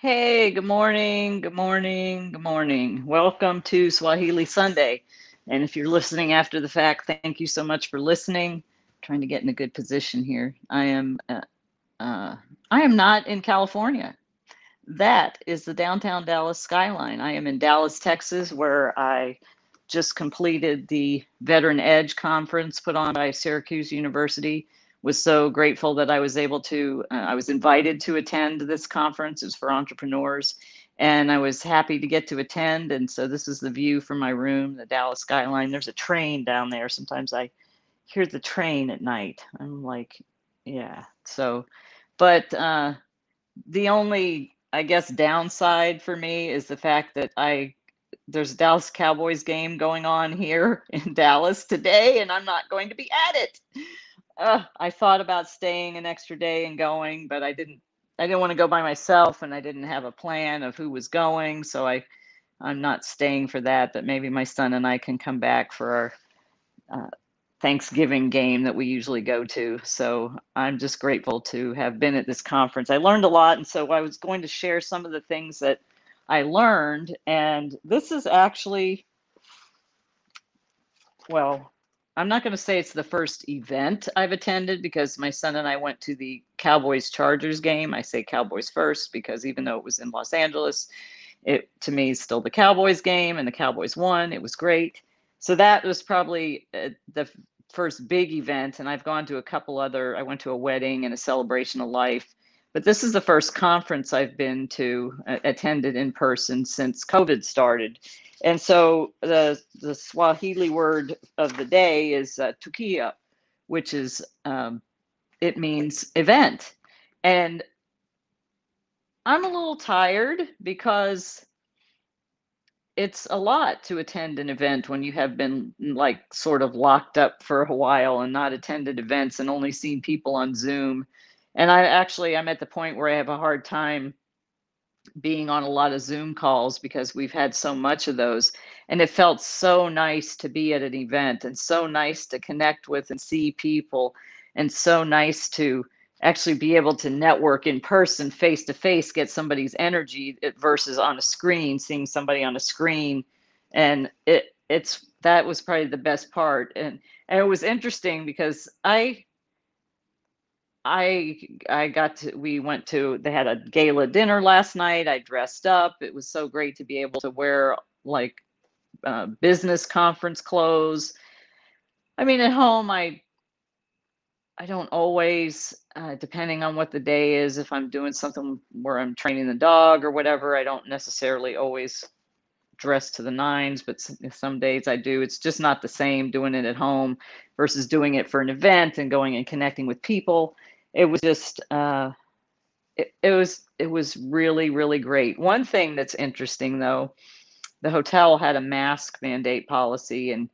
Hey, good morning, good morning, good morning. Welcome to Swahili Sunday. And if you're listening after the fact, thank you so much for listening. Trying to get in a good position here. I am uh, uh, I am not in California. That is the downtown Dallas skyline. I am in Dallas, Texas, where I just completed the Veteran Edge conference put on by Syracuse University. Was so grateful that I was able to, uh, I was invited to attend this conference. It's for entrepreneurs. And I was happy to get to attend. And so this is the view from my room, the Dallas skyline. There's a train down there. Sometimes I hear the train at night. I'm like, yeah. So, but uh, the only, I guess, downside for me is the fact that I there's a Dallas Cowboys game going on here in Dallas today, and I'm not going to be at it. Uh, I thought about staying an extra day and going, but I didn't. I didn't want to go by myself, and I didn't have a plan of who was going, so I, I'm not staying for that. But maybe my son and I can come back for our uh, Thanksgiving game that we usually go to. So I'm just grateful to have been at this conference. I learned a lot, and so I was going to share some of the things that I learned. And this is actually, well, I'm not going to say it's the first event I've attended because my son and I went to the Cowboys Chargers game. I say Cowboys first because even though it was in Los Angeles, it to me is still the Cowboys game and the Cowboys won. It was great. So that was probably uh, the first big event. And I've gone to a couple other, I went to a wedding and a celebration of life but this is the first conference I've been to uh, attended in person since COVID started. And so the the Swahili word of the day is uh, tukio, which is um, it means event. And I'm a little tired because it's a lot to attend an event when you have been like sort of locked up for a while and not attended events and only seen people on Zoom and I actually I'm at the point where I have a hard time being on a lot of Zoom calls because we've had so much of those. And it felt so nice to be at an event and so nice to connect with and see people and so nice to actually be able to network in person face to face get somebody's energy versus on a screen seeing somebody on a screen and it it's that was probably the best part and and it was interesting because i I I got to we went to they had a gala dinner last night. I dressed up. It was so great to be able to wear like uh, business conference clothes. I mean, at home I I don't always uh, depending on what the day is. If I'm doing something where I'm training the dog or whatever, I don't necessarily always dress to the nines, but some days I do. It's just not the same doing it at home versus doing it for an event and going and connecting with people it was just uh, it, it was it was really really great. One thing that's interesting though, the hotel had a mask mandate policy, and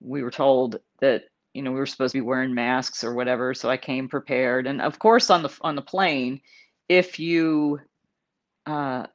we were told that you know we were supposed to be wearing masks or whatever. So I came prepared, and of course on the on the plane, if you uh,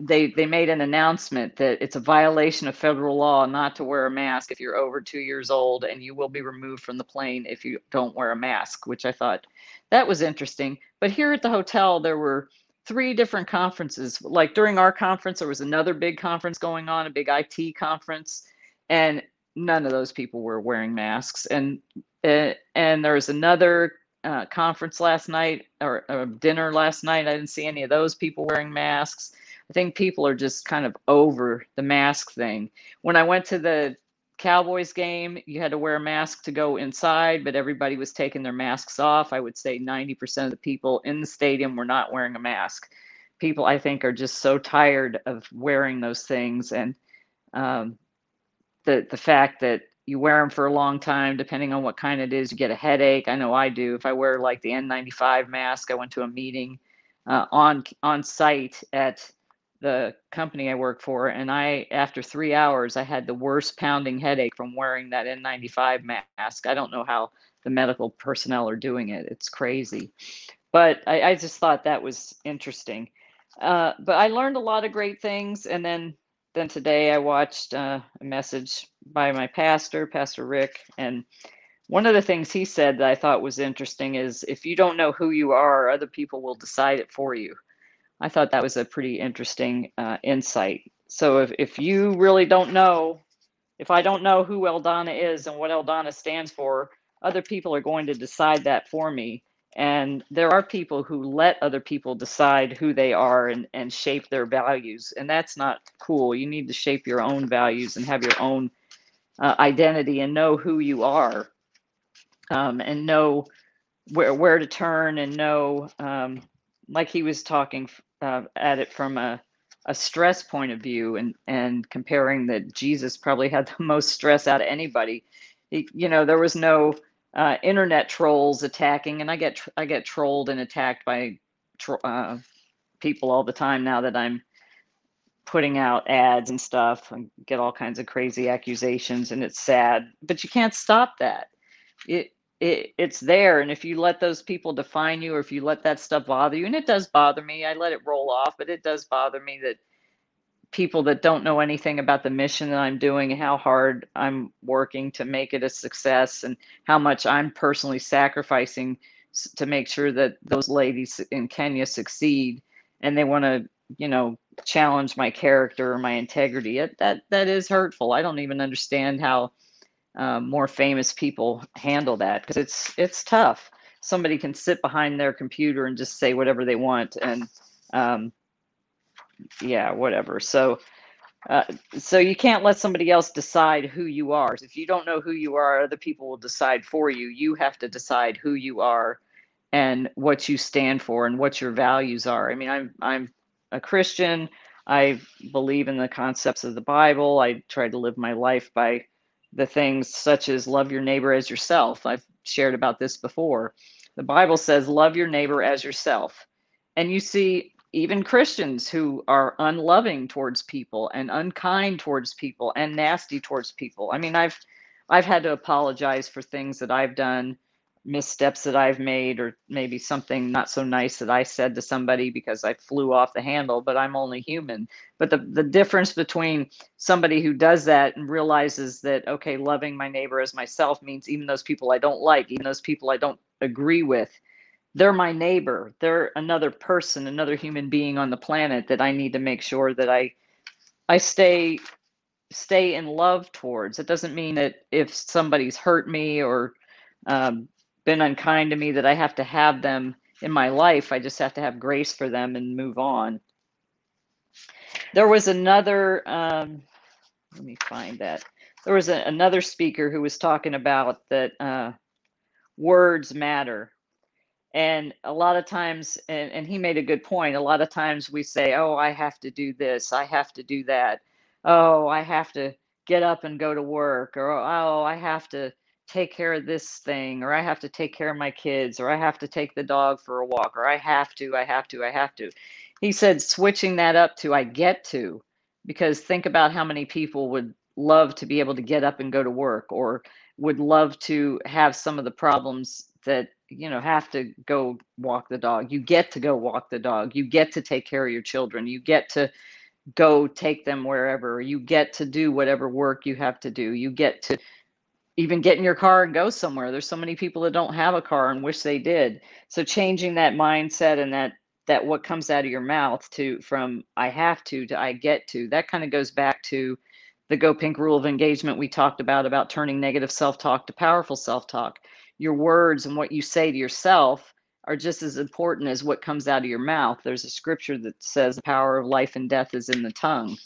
they they made an announcement that it's a violation of federal law not to wear a mask if you're over two years old, and you will be removed from the plane if you don't wear a mask. Which I thought that was interesting. But here at the hotel, there were three different conferences. Like during our conference, there was another big conference going on, a big IT conference, and none of those people were wearing masks. And uh, and there was another uh, conference last night or, or dinner last night. I didn't see any of those people wearing masks I think people are just kind of over the mask thing. When I went to the Cowboys game, you had to wear a mask to go inside, but everybody was taking their masks off. I would say 90% of the people in the stadium were not wearing a mask. People, I think, are just so tired of wearing those things. And um, the, the fact that you wear them for a long time, depending on what kind it is, you get a headache. I know I do. If I wear like the N95 mask, I went to a meeting uh, on on site at the company I work for, and I, after three hours, I had the worst pounding headache from wearing that N95 mask. I don't know how the medical personnel are doing it. It's crazy. But I, I just thought that was interesting. Uh, but I learned a lot of great things. And then, then today I watched uh, a message by my pastor, Pastor Rick. And one of the things he said that I thought was interesting is if you don't know who you are, other people will decide it for you I thought that was a pretty interesting uh, insight. So if, if you really don't know, if I don't know who Eldana is and what Eldana stands for, other people are going to decide that for me. And there are people who let other people decide who they are and, and shape their values. And that's not cool. You need to shape your own values and have your own uh, identity and know who you are um, and know where, where to turn and know, um, like he was talking uh, at it from a, a stress point of view and, and comparing that Jesus probably had the most stress out of anybody. He, you know, there was no uh, internet trolls attacking, and I get I get trolled and attacked by uh, people all the time now that I'm putting out ads and stuff and get all kinds of crazy accusations and it's sad but you can't stop that it, it it's there and if you let those people define you or if you let that stuff bother you and it does bother me i let it roll off but it does bother me that people that don't know anything about the mission that I'm doing, how hard I'm working to make it a success, and how much I'm personally sacrificing to make sure that those ladies in Kenya succeed. And they want to, you know, challenge my character or my integrity. It, that that is hurtful. I don't even understand how um, more famous people handle that because it's it's tough. Somebody can sit behind their computer and just say whatever they want, and um, yeah, whatever. So, uh, so you can't let somebody else decide who you are. If you don't know who you are, other people will decide for you. You have to decide who you are and what you stand for and what your values are. I mean, I'm I'm a Christian. I believe in the concepts of the Bible. I try to live my life by the things such as love your neighbor as yourself. I've shared about this before. The Bible says love your neighbor as yourself. And you see even Christians who are unloving towards people and unkind towards people and nasty towards people. I mean, I've I've had to apologize for things that I've done, missteps that I've made, or maybe something not so nice that I said to somebody because I flew off the handle, but I'm only human. But the, the difference between somebody who does that and realizes that, okay, loving my neighbor as myself means even those people I don't like, even those people I don't agree with, they're my neighbor they're another person another human being on the planet that i need to make sure that i i stay stay in love towards it doesn't mean that if somebody's hurt me or um, been unkind to me that i have to have them in my life. I just have to have grace for them and move on. There was another um, let me find that. There was a, another speaker who was talking about that uh, words matter. And a lot of times and, and he made a good point. A lot of times we say oh i have to do this. I have to do that. Oh i have to get up and go to work. Or oh i have to take care of this thing or i have to take care of my kids or i have to take the dog for a walk or i have to i have to i have to he said switching that up to i get to because think about how many people would love to be able to get up and go to work or would love to have some of the problems that you know have to go walk the dog. You get to go walk the dog. You get to take care of your children. You get to go take them wherever. You get to do whatever work you have to do. You get to even get in your car and go somewhere there's so many people that don't have a car and wish they did so changing that mindset and that that what comes out of your mouth to from i have to to i get to that kind of goes back to the go pink rule of engagement we talked about about turning negative self-talk to powerful self-talk your words and what you say to yourself are just as important as what comes out of your mouth. There's a scripture that says the power of life and death is in the tongue.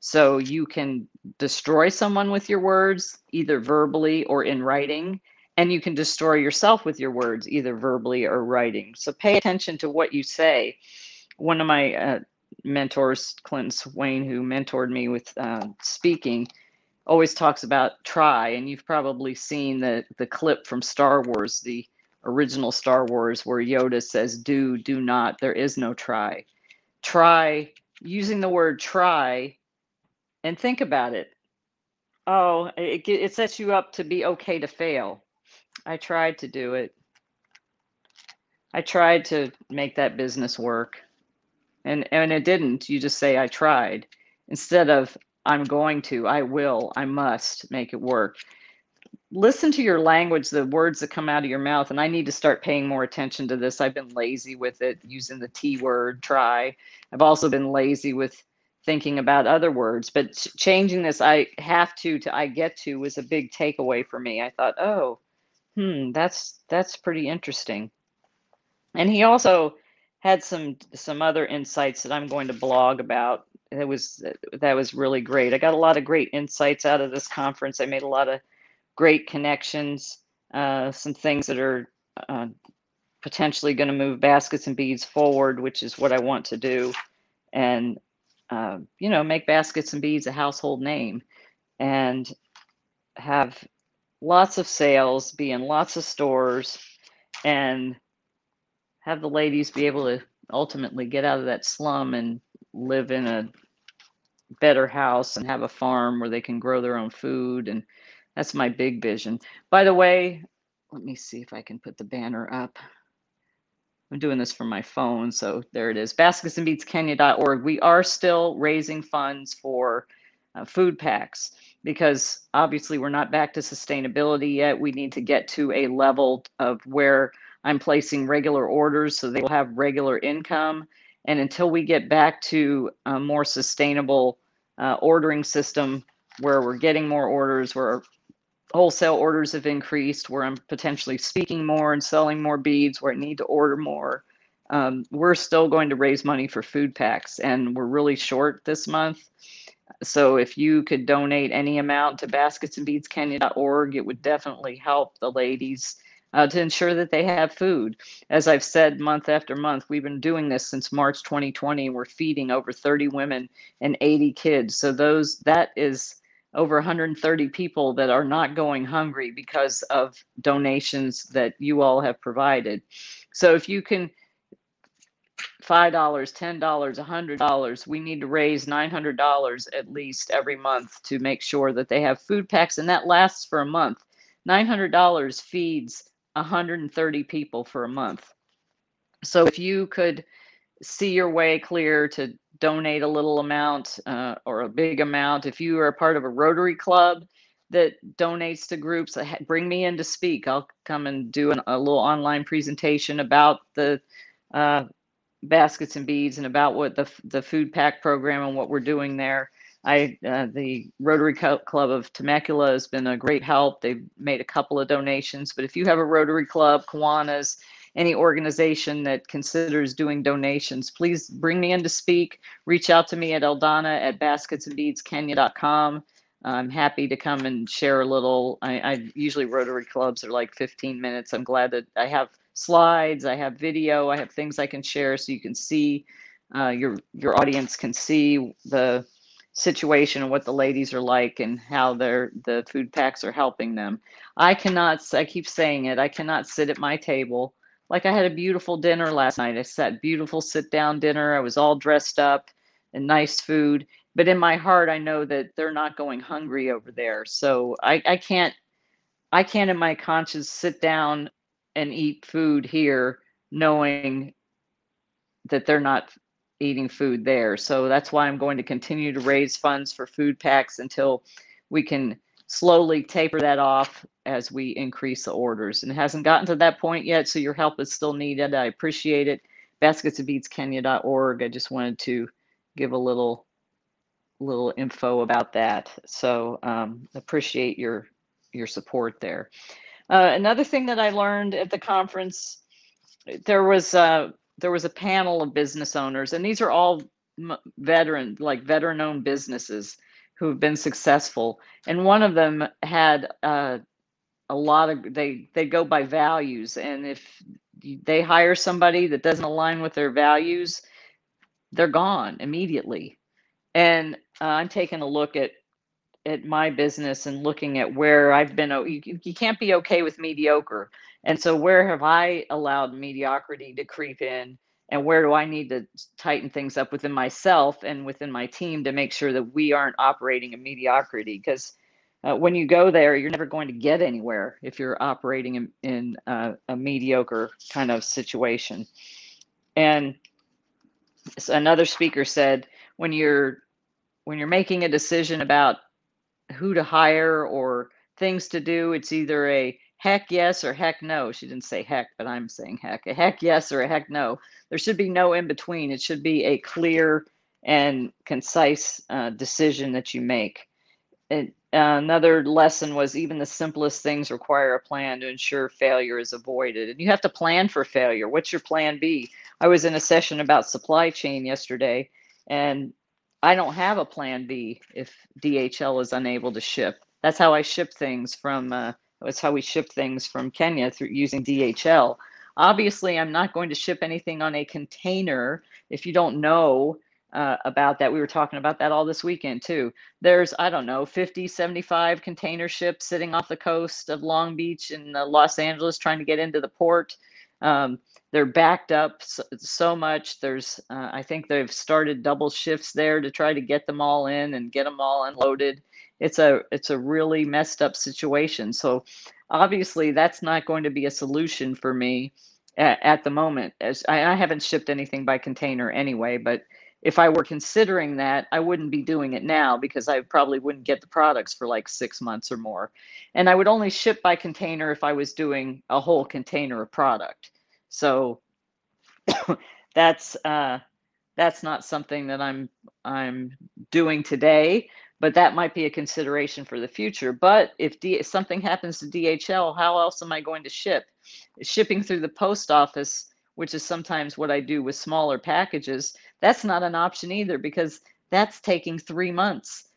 So you can destroy someone with your words, either verbally or in writing, and you can destroy yourself with your words, either verbally or writing. So pay attention to what you say. One of my uh, mentors, Clinton Swain, who mentored me with uh, speaking, always talks about try, and you've probably seen the the clip from Star Wars, the original Star Wars, where Yoda says, "Do, do not. There is no try." Try using the word try, and think about it. Oh, it it sets you up to be okay to fail. I tried to do it. I tried to make that business work. And and it didn't. You just say I tried instead of I'm going to, I will, I must make it work. listen to your language, the words that come out of your mouth. And I need to start paying more attention to this. I've been lazy with it, using the T word, try. I've also been lazy with thinking about other words, but changing this, I have to, to I get to was a big takeaway for me. I thought, oh, hmm, that's that's pretty interesting. And he also had some some other insights that I'm going to blog about. It was that was really great. I got a lot of great insights out of this conference. I made a lot of great connections, uh, some things that are uh, potentially going to move baskets and beads forward, which is what I want to do, and uh, you know make baskets and beads a household name, and have lots of sales, be in lots of stores, and have the ladies be able to ultimately get out of that slum and live in a better house and have a farm where they can grow their own food and that's my big vision. By the way, let me see if I can put the banner up. I'm doing this from my phone, so there it is. Basketsandbeadskenya.org. We are still raising funds for uh, food packs because obviously we're not back to sustainability yet. We need to get to a level of where I'm placing regular orders so they will have regular income. And until we get back to a more sustainable uh, ordering system where we're getting more orders, where wholesale orders have increased, where I'm potentially speaking more and selling more beads, where I need to order more. Um, we're still going to raise money for food packs, and we're really short this month. So if you could donate any amount to basketsandbeadskenya.org, it would definitely help the ladies uh, to ensure that they have food. As I've said month after month, we've been doing this since March 2020. We're feeding over 30 women and 80 kids. So those that is over 130 people that are not going hungry because of donations that you all have provided. So if you can $5, $10, $100, we need to raise $900 at least every month to make sure that they have food packs and that lasts for a month. $900 feeds 130 people for a month. So if you could see your way clear to donate a little amount uh, or a big amount. If you are a part of a Rotary Club that donates to groups, uh, bring me in to speak. I'll come and do an, a little online presentation about the uh, baskets and beads and about what the the food pack program and what we're doing there. I uh, the Rotary Club of Temecula has been a great help. They've made a couple of donations, but if you have a Rotary Club, Kiwanis, any organization that considers doing donations, please bring me in to speak. Reach out to me at Eldana at basketsandbeadskenya.com. I'm happy to come and share a little. I, I, usually Rotary clubs are like 15 minutes. I'm glad that I have slides, I have video, I have things I can share so you can see uh, your your audience can see the situation and what the ladies are like and how their the food packs are helping them. I cannot. I keep saying it. I cannot sit at my table like I had a beautiful dinner last night. I sat beautiful sit down dinner. I was all dressed up and nice food. But in my heart, I know that they're not going hungry over there. So I, I can't I can't in my conscience sit down and eat food here knowing that they're not eating food there. So that's why I'm going to continue to raise funds for food packs until we can slowly taper that off as we increase the orders. And it hasn't gotten to that point yet, so your help is still needed. I appreciate it. Basketsandbeadskenya.org. I just wanted to give a little little info about that. So um, appreciate your your support there. Uh, another thing that I learned at the conference, there was uh, there was a panel of business owners, and these are all veteran like veteran owned businesses who have been successful. And one of them had uh, a lot of they they go by values, and if they hire somebody that doesn't align with their values, they're gone immediately. And uh, I'm taking a look at at my business and looking at where I've been. You, you can't be okay with mediocre. And so, where have I allowed mediocrity to creep in? And where do I need to tighten things up within myself and within my team to make sure that we aren't operating in mediocrity? Because uh, when you go there, you're never going to get anywhere if you're operating in, in uh, a mediocre kind of situation. And another speaker said, when you're when you're making a decision about who to hire or things to do, it's either a heck yes or heck no. She didn't say heck, but I'm saying heck. A heck yes or a heck no. There should be no in between. It should be a clear and concise uh, decision that you make. Uh, another lesson was even the simplest things require a plan to ensure failure is avoided. And you have to plan for failure. What's your plan B? I was in a session about supply chain yesterday, and I don't have a plan B if DHL is unable to ship. That's how I ship things from. Uh, that's how we ship things from Kenya through using DHL. Obviously, I'm not going to ship anything on a container if you don't know uh, about that. We were talking about that all this weekend too. There's, I don't know, 50, 75 container ships sitting off the coast of Long Beach in uh, Los Angeles trying to get into the port. Um, they're backed up so, so much. There's, uh, I think they've started double shifts there to try to get them all in and get them all unloaded. It's a, it's a really messed up situation. So obviously that's not going to be a solution for me at, at the moment. As I, I haven't shipped anything by container anyway, but if I were considering that, I wouldn't be doing it now because I probably wouldn't get the products for like six months or more. And I would only ship by container if I was doing a whole container of product. So that's uh, that's not something that I'm I'm doing today, but that might be a consideration for the future. But if, D, something happens to DHL, how else am I going to ship? Shipping through the post office, which is sometimes what I do with smaller packages that's not an option either because that's taking three months.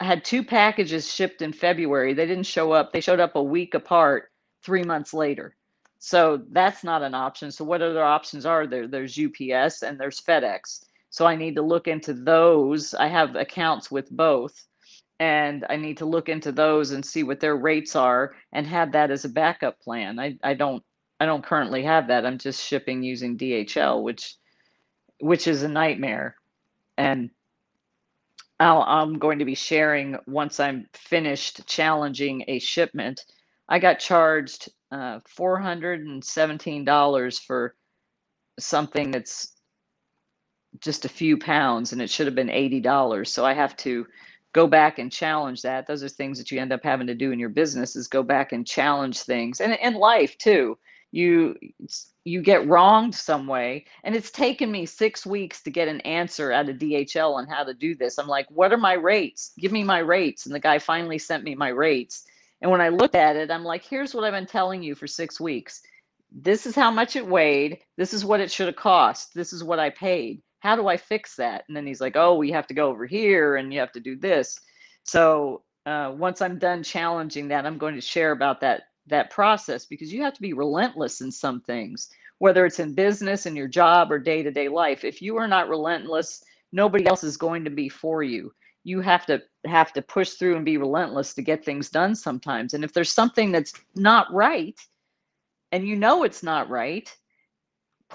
I had two packages shipped in February. They didn't show up. They showed up a week apart three months later. So that's not an option. So what other options are there? There's UPS and there's FedEx. So I need to look into those. I have accounts with both and I need to look into those and see what their rates are and have that as a backup plan. I, I don't I don't currently have that. I'm just shipping using DHL, which which is a nightmare. And I'll, I'm going to be sharing once I'm finished challenging a shipment. I got charged uh, $417 for something that's just a few pounds and it should have been $80. So I have to go back and challenge that. Those are things that you end up having to do in your business is go back and challenge things and in life too. You you get wronged some way. And it's taken me six weeks to get an answer out of DHL on how to do this. I'm like, what are my rates? Give me my rates. And the guy finally sent me my rates. And when I looked at it, I'm like, here's what I've been telling you for six weeks. This is how much it weighed. This is what it should have cost. This is what I paid. How do I fix that? And then he's like, oh, we have to go over here and you have to do this. So uh, once I'm done challenging that, I'm going to share about that that process because you have to be relentless in some things, whether it's in business, in your job, or day to day life. If you are not relentless, nobody else is going to be for you. You have to have to push through and be relentless to get things done sometimes. And if there's something that's not right, and you know it's not right,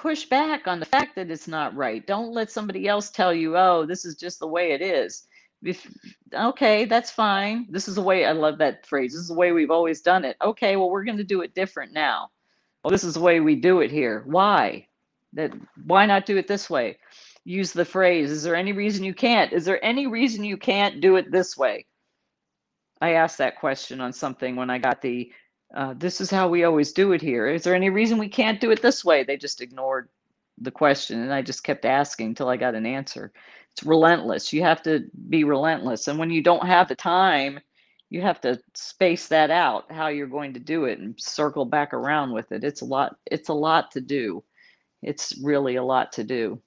push back on the fact that it's not right. Don't let somebody else tell you, oh, this is just the way it is. If okay that's fine. This is the way i love that phrase this is the way we've always done it. Okay well we're going to do it different now. Well this is the way we do it here. Why? That why not do it this way? Use the phrase is there any reason you can't? Is there any reason you can't do it this way? I asked that question on something when i got the uh, this is how we always do it here is there any reason we can't do it this way they just ignored the question and i just kept asking until i got an answer it's relentless. You have to be relentless. And when you don't have the time, you have to space that out how you're going to do it and circle back around with it. It's a lot it's a lot to do. It's really a lot to do.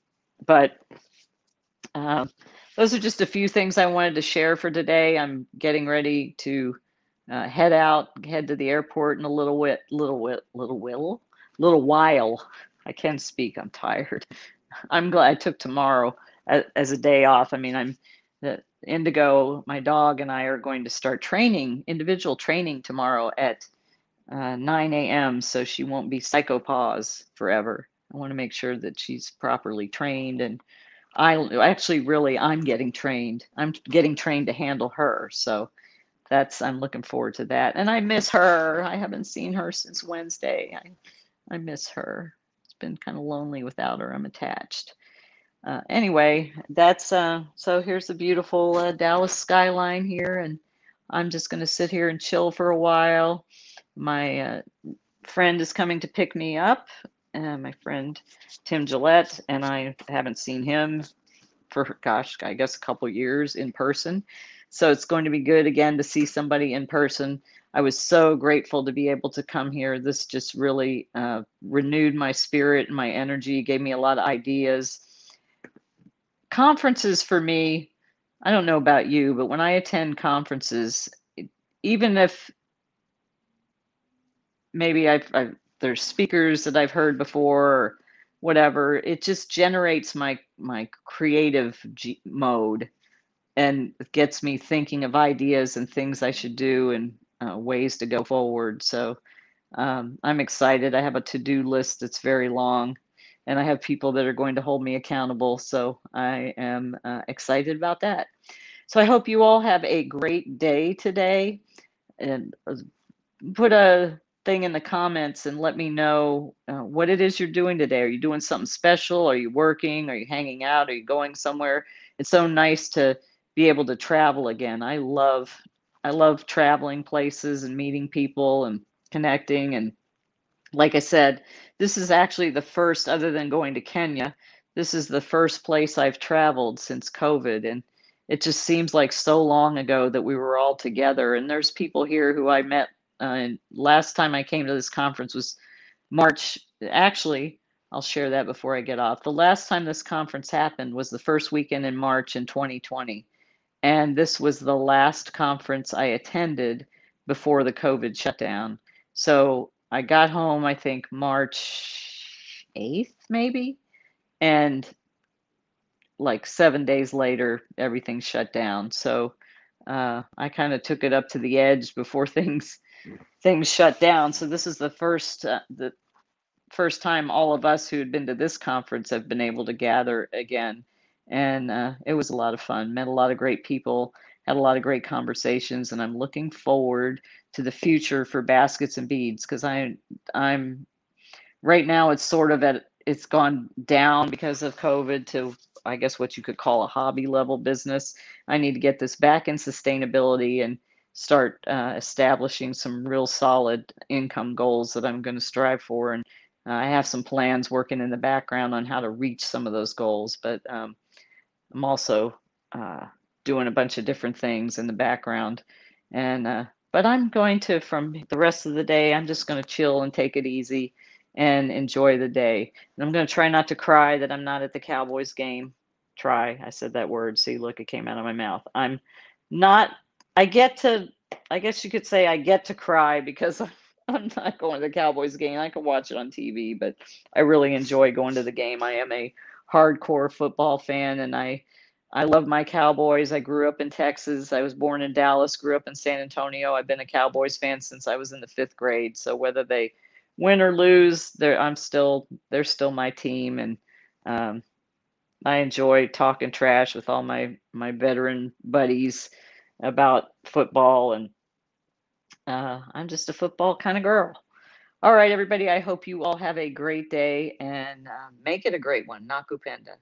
But uh, those are just a few things I wanted to share for today. I'm getting ready to uh, head out, head to the airport in a little bit, little bit, little while, little while. I can't speak. I'm tired. I'm glad I took tomorrow as, as a day off. I mean, I'm the Indigo, my dog, and I are going to start training, individual training tomorrow at uh, 9 a.m. So she won't be psychopause forever. I want to make sure that she's properly trained and I actually really I'm getting trained. I'm getting trained to handle her. So that's I'm looking forward to that. And I miss her. I haven't seen her since Wednesday. I I miss her. It's been kind of lonely without her. I'm attached uh, anyway, that's uh, so here's the beautiful uh, Dallas skyline here, and I'm just going to sit here and chill for a while. My uh, friend is coming to pick me up, my friend Tim Gillette, and I haven't seen him for, gosh, I guess a couple years in person. So it's going to be good again to see somebody in person. I was so grateful to be able to come here. This just really uh, renewed my spirit and my energy, gave me a lot of ideas. Conferences for me, I don't know about you, but when I attend conferences, even if maybe I've, I've there's speakers that I've heard before or whatever, it just generates my my creative G- mode and it gets me thinking of ideas and things I should do and uh, ways to go forward. So um, I'm excited. I have a to do list that's very long, and I have people that are going to hold me accountable. So I am uh, excited about that. So I hope you all have a great day today. And uh, put a thing in the comments and let me know uh, what it is you're doing today. Are you doing something special? Are you working? Are you hanging out? Are you going somewhere? It's so nice to be able to travel again. I love I love traveling places and meeting people and connecting and like I said, this is actually the first other than going to Kenya, this is the first place I've traveled since COVID and it just seems like so long ago that we were all together and there's people here who I met uh, last time I came to this conference was March actually I'll share that before I get off. The last time this conference happened was the first weekend in March in 2020 and this was the last conference I attended before the COVID shutdown. So I got home, I think March 8th, maybe. And like seven days later, everything shut down. So uh, I kind of took it up to the edge before things things shut down. So this is the first uh, the first time all of us who had been to this conference have been able to gather again and uh, it was a lot of fun. Met a lot of great people, had a lot of great conversations, and I'm looking forward to the future for baskets and beads because I I'm right now it's sort of at it's gone down because of COVID to I guess what you could call a hobby level business. I need to get this back in sustainability and start uh, establishing some real solid income goals that I'm going to strive for. And uh, I have some plans working in the background on how to reach some of those goals. But um, I'm also uh, doing a bunch of different things in the background. And, uh, but I'm going to, from the rest of the day, I'm just going to chill and take it easy and enjoy the day. And I'm going to try not to cry that I'm not at the Cowboys game. Try. I said that word. See, look, it came out of my mouth. I'm not, I get to, I guess you could say I get to cry because I'm not going to the Cowboys game. I can watch it on TV, but I really enjoy going to the game. I am a hardcore football fan and I I love my Cowboys. I grew up in Texas. I was born in Dallas, grew up in San Antonio. I've been a Cowboys fan since I was in the 5th grade. So whether they win or lose, they're I'm still they're still my team and um, I enjoy talking trash with all my my veteran buddies about football and uh, I'm just a football kind of girl. All right, everybody. I hope you all have a great day and uh, make it a great one. Nakupenda.